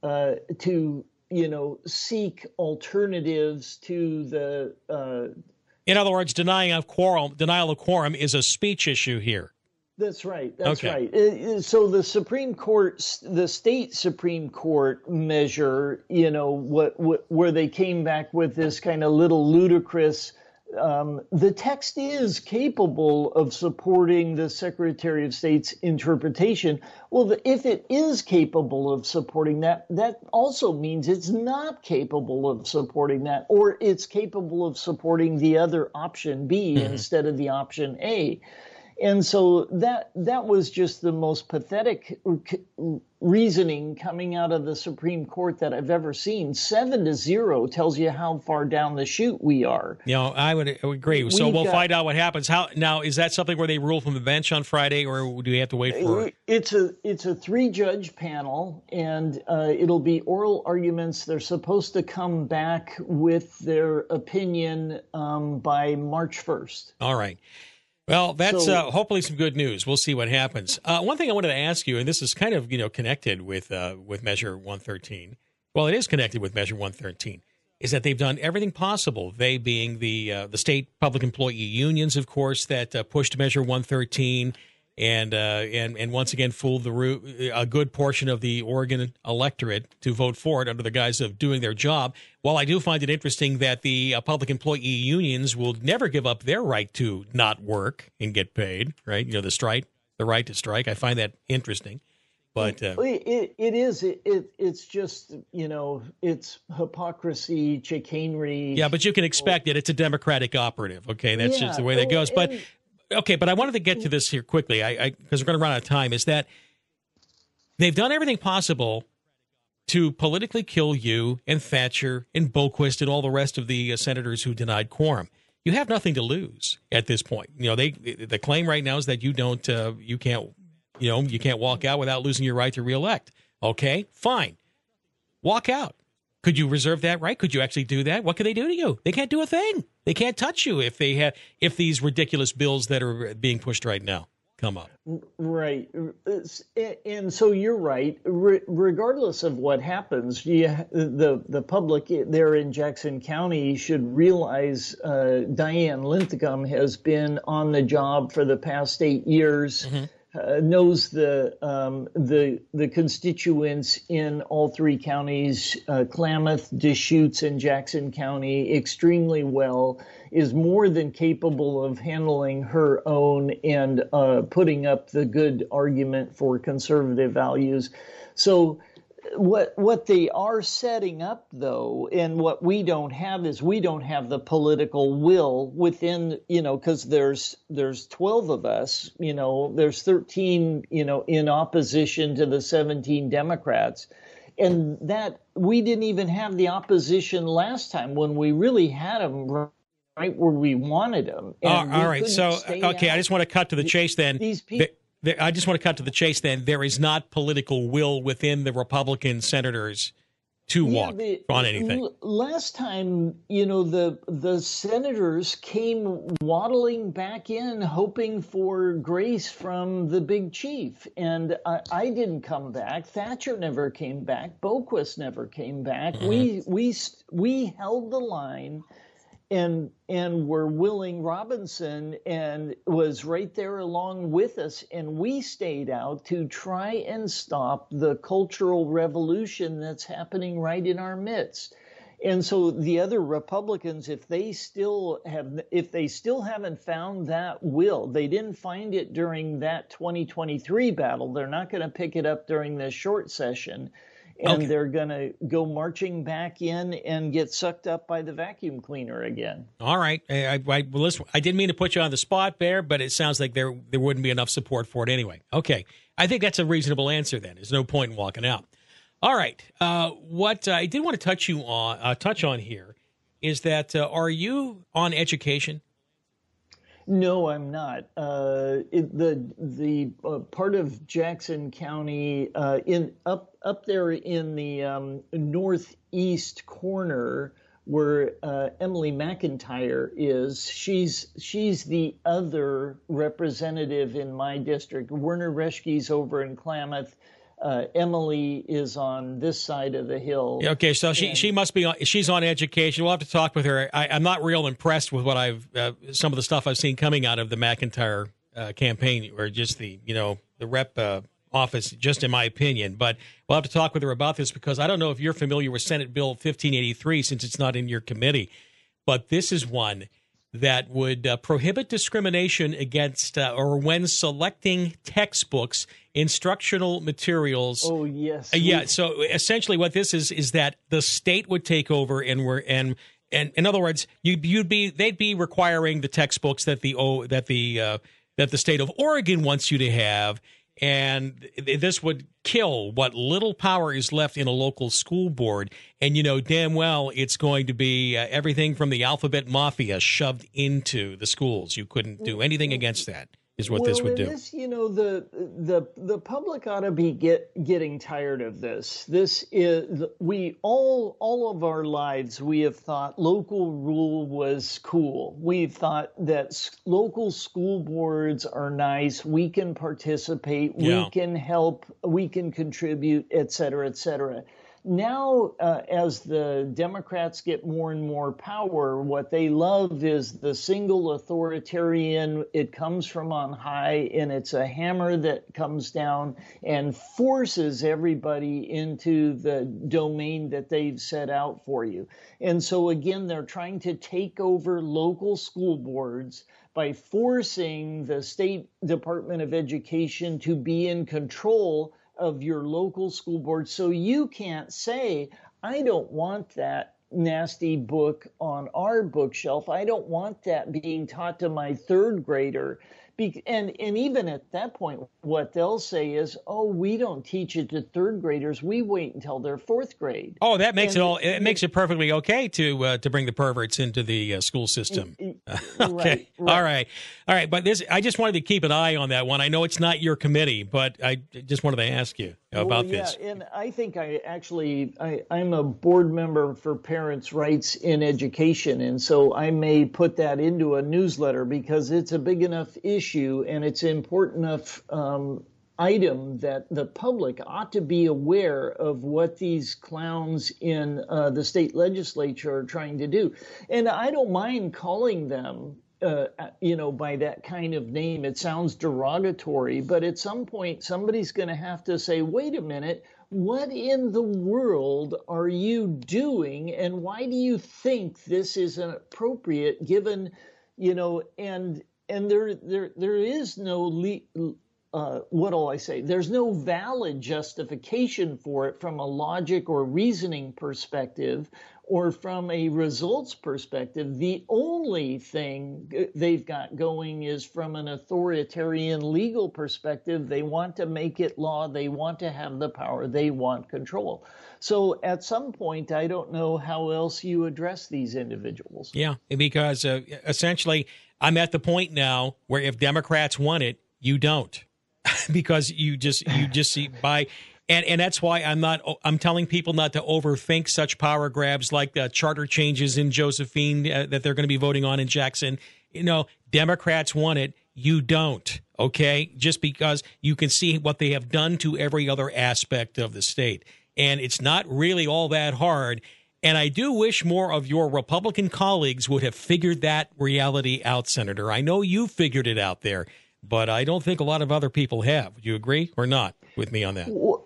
uh, to you know seek alternatives to the. Uh, in other words, denying of quorum, denial of quorum is a speech issue here. That's right. That's Okay. right. So the Supreme Court, the state Supreme Court measure, you know, what, what where they came back with this kind of little ludicrous. Um, the text is capable of supporting the Secretary of State's interpretation. Well, the, if it is capable of supporting that, that also means it's not capable of supporting that, or it's capable of supporting the other option B instead of the option A. And so that that was just the most pathetic reasoning coming out of the Supreme Court that I've ever seen. Seven to zero tells you how far down the chute we are. You know, I would, agree. So We've we'll got- find out what happens. How now is that something where they rule from the bench on Friday, or do we have to wait for? It's a it's a three judge panel, and uh, it'll be oral arguments. They're supposed to come back with their opinion um, by March first. All right. Well, that's So- uh, hopefully some good news. We'll see what happens. Uh, one thing I wanted to ask you, and this is kind of you know connected with uh, with Measure 113. Well, it is connected with Measure 113. Is that they've done everything possible? They being the uh, the state public employee unions, of course, that uh, pushed Measure 113, and uh, and and once again fooled the ru- a good portion of the Oregon electorate to vote for it under the guise of doing their job. While I do find it interesting that the uh, public employee unions will never give up their right to not work and get paid, right? You know, the strike, the right to strike. I find that interesting, but uh, It, it, it is. It, it it's just you know it's hypocrisy, chicanery. Yeah, but you can expect it. It's a Democratic operative. Okay, that's Yeah, just the way that goes. But okay, but I wanted to get to this here quickly. I because we're going to run out of time. Is that they've done everything possible to politically kill you and Thatcher and Boquist and all the rest of the uh, senators who denied quorum. You have nothing to lose at this point. You know, they the claim right now is that you don't, uh, you can't, you know, you can't walk out without losing your right to reelect. Okay, fine, walk out. Could you reserve that right? Could you actually do that? What could they do to you? They can't do a thing. They can't touch you if they have if these ridiculous bills that are being pushed right now come up. Right. And so you're right. Re- Regardless of what happens, you, the the public there in Jackson County should realize uh, Diane Linthicum has been on the job for the past eight years. Uh, knows the um, the the constituents in all three counties, uh, Klamath, Deschutes, and Jackson County, extremely well. Is more than capable of handling her own and uh, putting up the good argument for conservative values. So what what they are setting up though and what we don't have is we don't have the political will within you know because there's there's 12 of us you know there's 13 you know in opposition to the 17 democrats and that we didn't even have the opposition last time when we really had them right where we wanted them all all right. So, okay, I just want to cut to the chase then. These people. I just want to cut to the chase then. There is not political will within the Republican senators to Yeah, walk the- on anything. l- Last time, you know, the the senators came waddling back in, hoping for grace from the big chief, and I, I didn't come back. Thatcher never came back. Boquist never came back. Mm-hmm. We we we held the line and and were willing Robinson and was right there along with us and we stayed out to try and stop the cultural revolution that's happening right in our midst. And so the other Republicans if they still have if they still haven't found that will, they didn't find it during that 2023 battle, they're not going to pick it up during this short session and Okay. they're going to go marching back in and get sucked up by the vacuum cleaner again. All right. I, I, well, listen, I didn't mean to put you on the spot, Bear, but it sounds like there there wouldn't be enough support for it anyway. Okay. I think that's a reasonable answer then. There's no point in walking out. All right. Uh, what I did want to touch you on uh, touch on here is that uh, are you on education? No, I'm not. Uh, it, the the uh, part of Jackson County uh, in up up there in the um, northeast corner where uh, Emily McIntire is. She's she's the other representative in my district. Werner Reschke's over in Klamath. Uh, Emily is on this side of the hill. Okay, so she she must be on. She's on education. We'll have to talk with her. I, am not real impressed with what I've uh, some of the stuff I've seen coming out of the McIntire uh, campaign, or just the you know the rep uh, office, just in my opinion. But we'll have to talk with her about this because I don't know if you're familiar with Senate Bill 1583 since it's not in your committee, but this is one that would uh, prohibit discrimination against uh, or when selecting textbooks, instructional materials. Oh yes, uh, yeah. So essentially, what this is is that the state would take over and we're and and in other words, you you'd be they'd be requiring the textbooks that the oh that the uh, that the state of Oregon wants you to have, and this would kill what little power is left in a local school board. And you know damn well it's going to be uh, everything from the alphabet mafia shoved into the schools. You couldn't do anything against that is what well, this would do. This, you know, the the the public ought to be get getting tired of this. This is we all all of our lives we have thought local rule was cool. We've thought that local school boards are nice. We can participate. Yeah. We can help. We can contribute, et cetera, et cetera now, uh, as the Democrats get more and more power, what they love is the single authoritarian. It comes from on high, and it's a hammer that comes down and forces everybody into the domain that they've set out for you. And so, again, they're trying to take over local school boards by forcing the State Department of Education to be in control of your local school board. So you can't say, I don't want that nasty book on our bookshelf. I don't want that being taught to my third grader. Be- and and even at that point, what they'll say is, "Oh, we don't teach it to third graders. We wait until they're fourth grade." Oh, that makes and, it all. It makes it perfectly okay to uh, to bring the perverts into the uh, school system. okay, right, right. all right, all right. But this, I just wanted to keep an eye on that one. I know it's not your committee, but I just wanted to ask you about well, yeah, this. And I think I actually I, I'm a board member for Parents' Rights in Education, and so I may put that into a newsletter because it's a big enough issue and it's an important enough um, item that the public ought to be aware of what these clowns in uh, the state legislature are trying to do. And I don't mind calling them. Uh, you know, by that kind of name, it sounds derogatory, but at some point, somebody's going to have to say, wait a minute, what in the world are you doing? And why do you think this is appropriate given, you know, and and there there there is no le- uh, what do I say? There's no valid justification for it from a logic or reasoning perspective or from a results perspective. The only thing they've got going is from an authoritarian legal perspective. They want to make it law. They want to have the power. They want control. So at some point, I don't know how else you address these individuals. Yeah, because uh, essentially, I'm at the point now where if Democrats want it, you don't, because you just you just see by. And, and that's why I'm not. I'm telling people not to overthink such power grabs like the charter changes in Josephine uh, that they're going to be voting on in Jackson. You know, Democrats want it. You don't. Okay, just because you can see what they have done to every other aspect of the state, and it's not really all that hard. And I do wish more of your Republican colleagues would have figured that reality out, Senator. I know you figured it out there, but I don't think a lot of other people have. Would you agree or not with me on that? Well,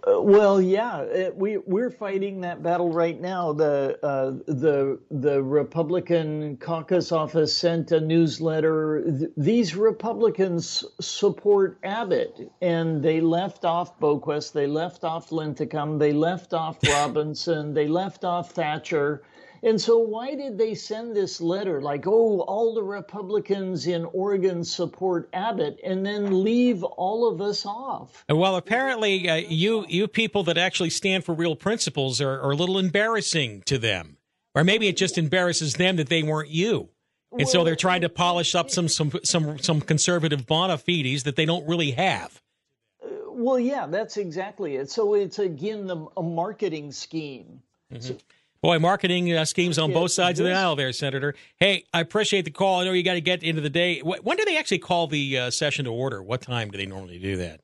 yeah, we we're fighting that battle right now. The uh, the the Republican caucus office sent a newsletter. These Republicans support Abbott, and they left off Boquist, they left off Linthicum, they left off Robinson, they left off Thatcher. And so, why did they send this letter like, oh, all the Republicans in Oregon support Abbott, and then leave all of us off? Well, apparently, uh, you you people that actually stand for real principles are, are a little embarrassing to them, or maybe it just embarrasses them that they weren't you. and so they're trying to polish up some some some some conservative bona fides that they don't really have. Well, yeah, that's exactly it. So it's again the, a marketing scheme. Mm-hmm. So, Boy, marketing uh, schemes on both sides of the aisle there, Senator. Hey, I appreciate the call. I know you got to get into the day. When do they actually call the uh, session to order? What time do they normally do that?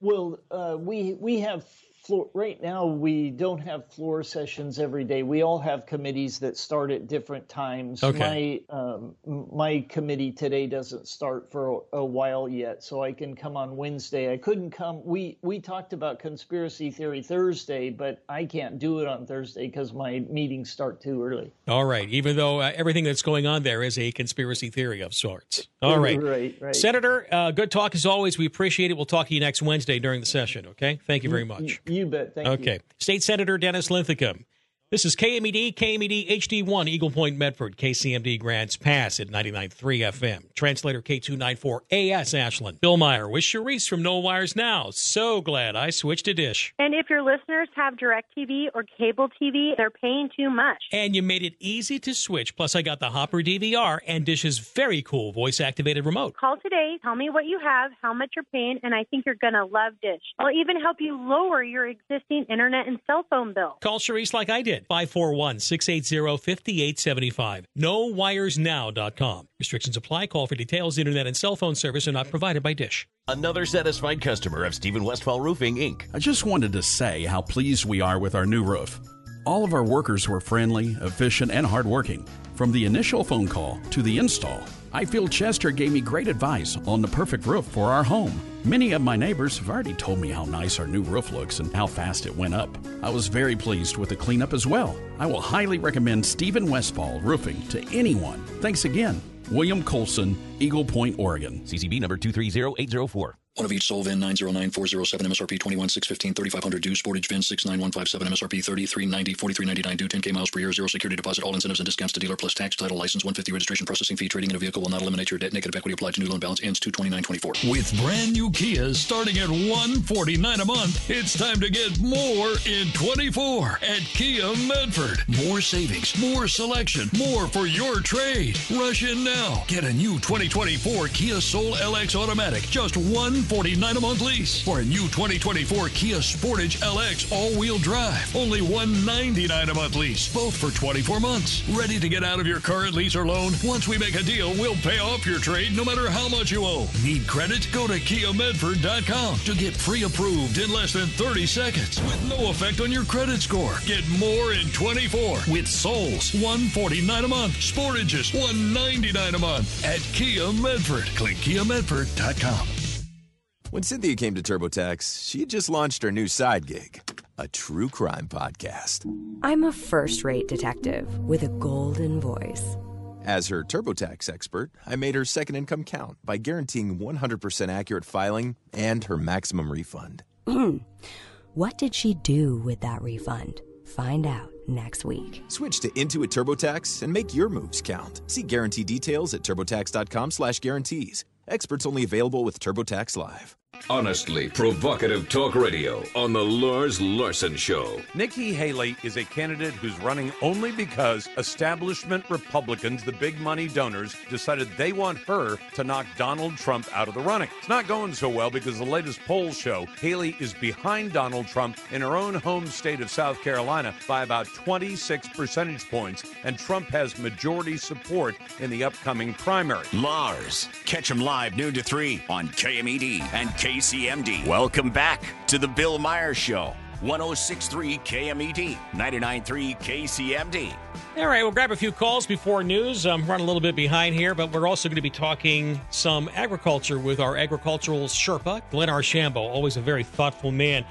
Well, uh, we we have floor right now. We don't have floor sessions every day. We all have committees that start at different times. Okay. My um, my committee today doesn't start for a, a while yet, so I can come on Wednesday. I couldn't come. We we talked about conspiracy theory Thursday, but I can't do it on Thursday because my meetings start too early. All right, even though uh, everything that's going on there is a conspiracy theory of sorts. All right. Right, right. Senator, uh, good talk as always. We appreciate it. We'll talk to you next Wednesday during the session, okay? Thank you very much. You, you bet. Thank you. okay. State Senator Dennis Linthicum. This is KMED, KMED HD1, Eagle Point, Medford, KCMD Grants Pass at 99.3 FM. Translator K294 AS Ashland. Bill Meyer with Charisse from No Wires Now. So glad I switched to Dish. And if your listeners have DirecTV or cable TV, they're paying too much. And you made it easy to switch. Plus, I got the Hopper DVR and Dish's very cool voice activated remote. Call today, tell me what you have, how much you're paying, and I think you're going to love Dish. I'll even help you lower your existing internet and cell phone bill. Call Charisse like I did. 541 680 5875. NoWiresNow.com. Restrictions apply. Call for details. Internet and cell phone service are not provided by Dish. Another satisfied customer of Stephen Westfall Roofing, Inc. I just wanted to say how pleased we are with our new roof. All of our workers were friendly, efficient, and hardworking. From the initial phone call to the install, I feel Chester gave me great advice on the perfect roof for our home. Many of my neighbors have already told me how nice our new roof looks and how fast it went up. I was very pleased with the cleanup as well. I will highly recommend Stephen Westfall Roofing to anyone. Thanks again. William Colson, Eagle Point, Oregon. CCB number 230804. One of each Soul VIN 909407 MSRP 21615 3500 due Sportage VIN 69157 MSRP 3390 4399 due 10k miles per year zero security deposit all incentives and discounts to dealer plus tax title license 150 registration processing fee trading in a vehicle will not eliminate your debt negative equity applied to new loan balance ends 22924 With brand new Kias starting at 149 a month, it's time to get more in 24 at Kia Medford. More savings, more selection, more for your trade. Rush in now. Get a new 2024 Kia Soul LX Automatic, just 149 a month lease. Or a new 2024 Kia Sportage LX all-wheel drive, only 199 a month lease. Both for 24 months. Ready to get out of your current lease or loan? Once we make a deal, we'll pay off your trade no matter how much you owe. Need credit? Go to KiaMedford.com to get pre-approved in less than 30 seconds with no effect on your credit score. Get more in 24 with Souls, 149 a month. Sportages, 199 a month at Kia Medford. Click KiaMedford.com. When Cynthia came to TurboTax, she had just launched her new side gig, a true crime podcast. I'm a first rate detective with a golden voice. As her TurboTax expert, I made her second income count by guaranteeing 100% accurate filing and her maximum refund. Hmm. what did she do with that refund? Find out next week. Switch to Intuit TurboTax and make your moves count. See guarantee details at turbotax.com/guarantees. Experts only available with TurboTax Live. Honestly provocative talk radio on the Lars Larson Show. Nikki Haley is a candidate who's running only because establishment Republicans, the big money donors, decided they want her to knock Donald Trump out of the running. It's not going so well because the latest polls show Haley is behind Donald Trump in her own home state of South Carolina by about 26 percentage points, and Trump has majority support in the upcoming primary. Lars, catch him live noon to 3 on KMED and KCMD. Welcome back to the Bill Meyer Show. 1063 KMED, 993 KCMD. All right, we'll grab a few calls before news. I'm running a little bit behind here, but we're also going to be talking some agriculture with our agricultural Sherpa, Glenn Archambault, always a very thoughtful man.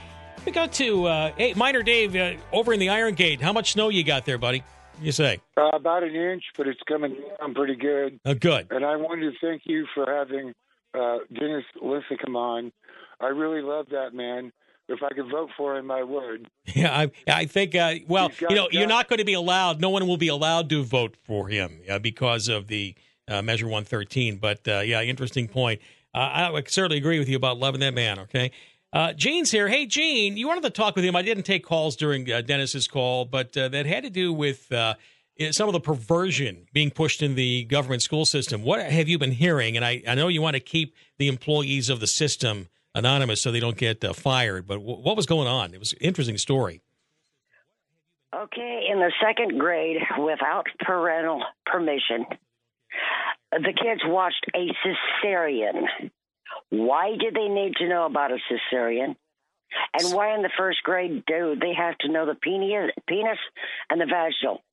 We got to, uh, hey, Miner Dave, uh, over in the Iron Gate, how much snow you got there, buddy? You say? Uh, about an inch, but it's coming down pretty good. Uh, good. And I wanted to thank you for having uh, Dennis Linthicum on. I really love that man. If I could vote for him, I would. Yeah, I, I think. Uh, well, got you know, you're not going to be allowed. No one will be allowed to vote for him uh, because of the uh, Measure 113. But uh, yeah, interesting point. Uh, I would certainly agree with you about loving that man. Okay, uh, Gene's here. Hey, Gene, you wanted to talk with him. I didn't take calls during uh, Dennis's call, but uh, that had to do with some of the perversion being pushed in the government school system. What have you been hearing? And I, I know you want to keep the employees of the system anonymous so they don't get uh, fired, but w- what was going on? It was an interesting story. Okay, in the second grade, without parental permission, the kids watched a cesarean. Why did they need to know about a cesarean? And why in the first grade do they have to know the penis, penis and the vaginal?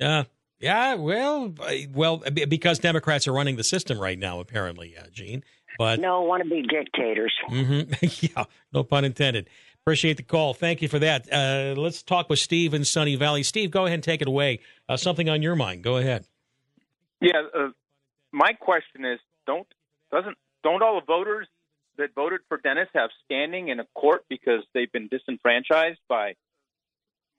Uh, yeah, well, well, because Democrats are running the system right now, apparently, uh, Gene. But no, want to be dictators. Mm-hmm, yeah, no pun intended. Appreciate the call. Thank you for that. Uh, let's talk with Steve in Sunny Valley. Steve, go ahead and take it away. Uh, something on your mind. Go ahead. Yeah, uh, my question is: Don't doesn't don't all the voters that voted for Dennis have standing in a court because they've been disenfranchised by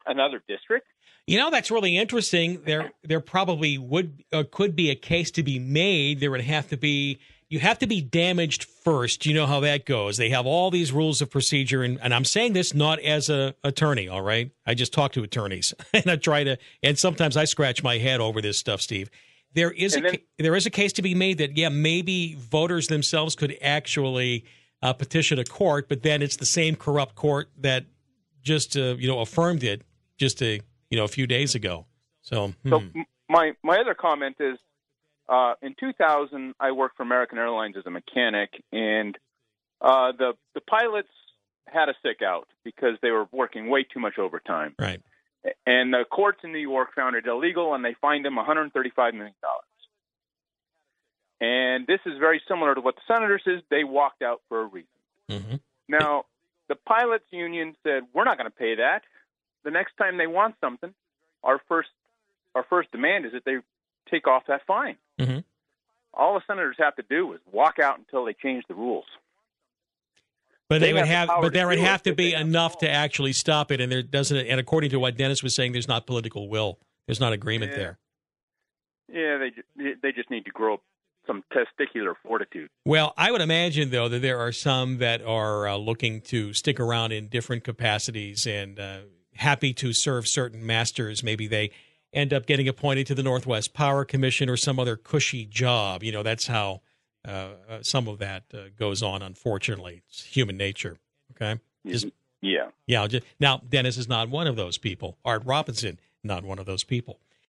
another district? You know, that's really interesting. There, there probably would uh, could be a case to be made. There would have to be you have to be damaged first. You know how that goes. They have all these rules of procedure, and, and I'm saying this not as a attorney. All right, I just talk to attorneys, and I try to, and sometimes I scratch my head over this stuff, Steve. There is And a then- there is a case to be made that yeah maybe voters themselves could actually uh, petition a court, but then it's the same corrupt court that just uh, you know affirmed it just a you know a few days ago. So, So hmm. m- my my other comment is, uh, in 2000, I worked for American Airlines as a mechanic, and uh, the the pilots had a sick out because they were working way too much overtime. Right. And the courts in New York found it illegal, and they fined them 135 million dollars. And this is very similar to what the senators is. They walked out for a reason. Mm-hmm. Now, the pilots union said, "We're not going to pay that." The next time they want something, our first our first demand is that they take off that fine. Mm-hmm. All the senators have to do is walk out until they change the rules. But They they, would have the but there would have to be enough to actually stop it, and there doesn't. And according to what Dennis was saying, there's not political will. There's not agreement Yeah. there. Yeah, they they just need to grow some testicular fortitude. Well, I would imagine though that there are some that are uh, looking to stick around in different capacities and uh, happy to serve certain masters. Maybe they end up getting appointed to the Northwest Power Commission or some other cushy job. You know, that's how uh, uh, some of that uh, goes on. Unfortunately, it's human nature. Okay, just Yeah. yeah. Just, now, Dennis is not one of those people. Art Robinson, not one of those people.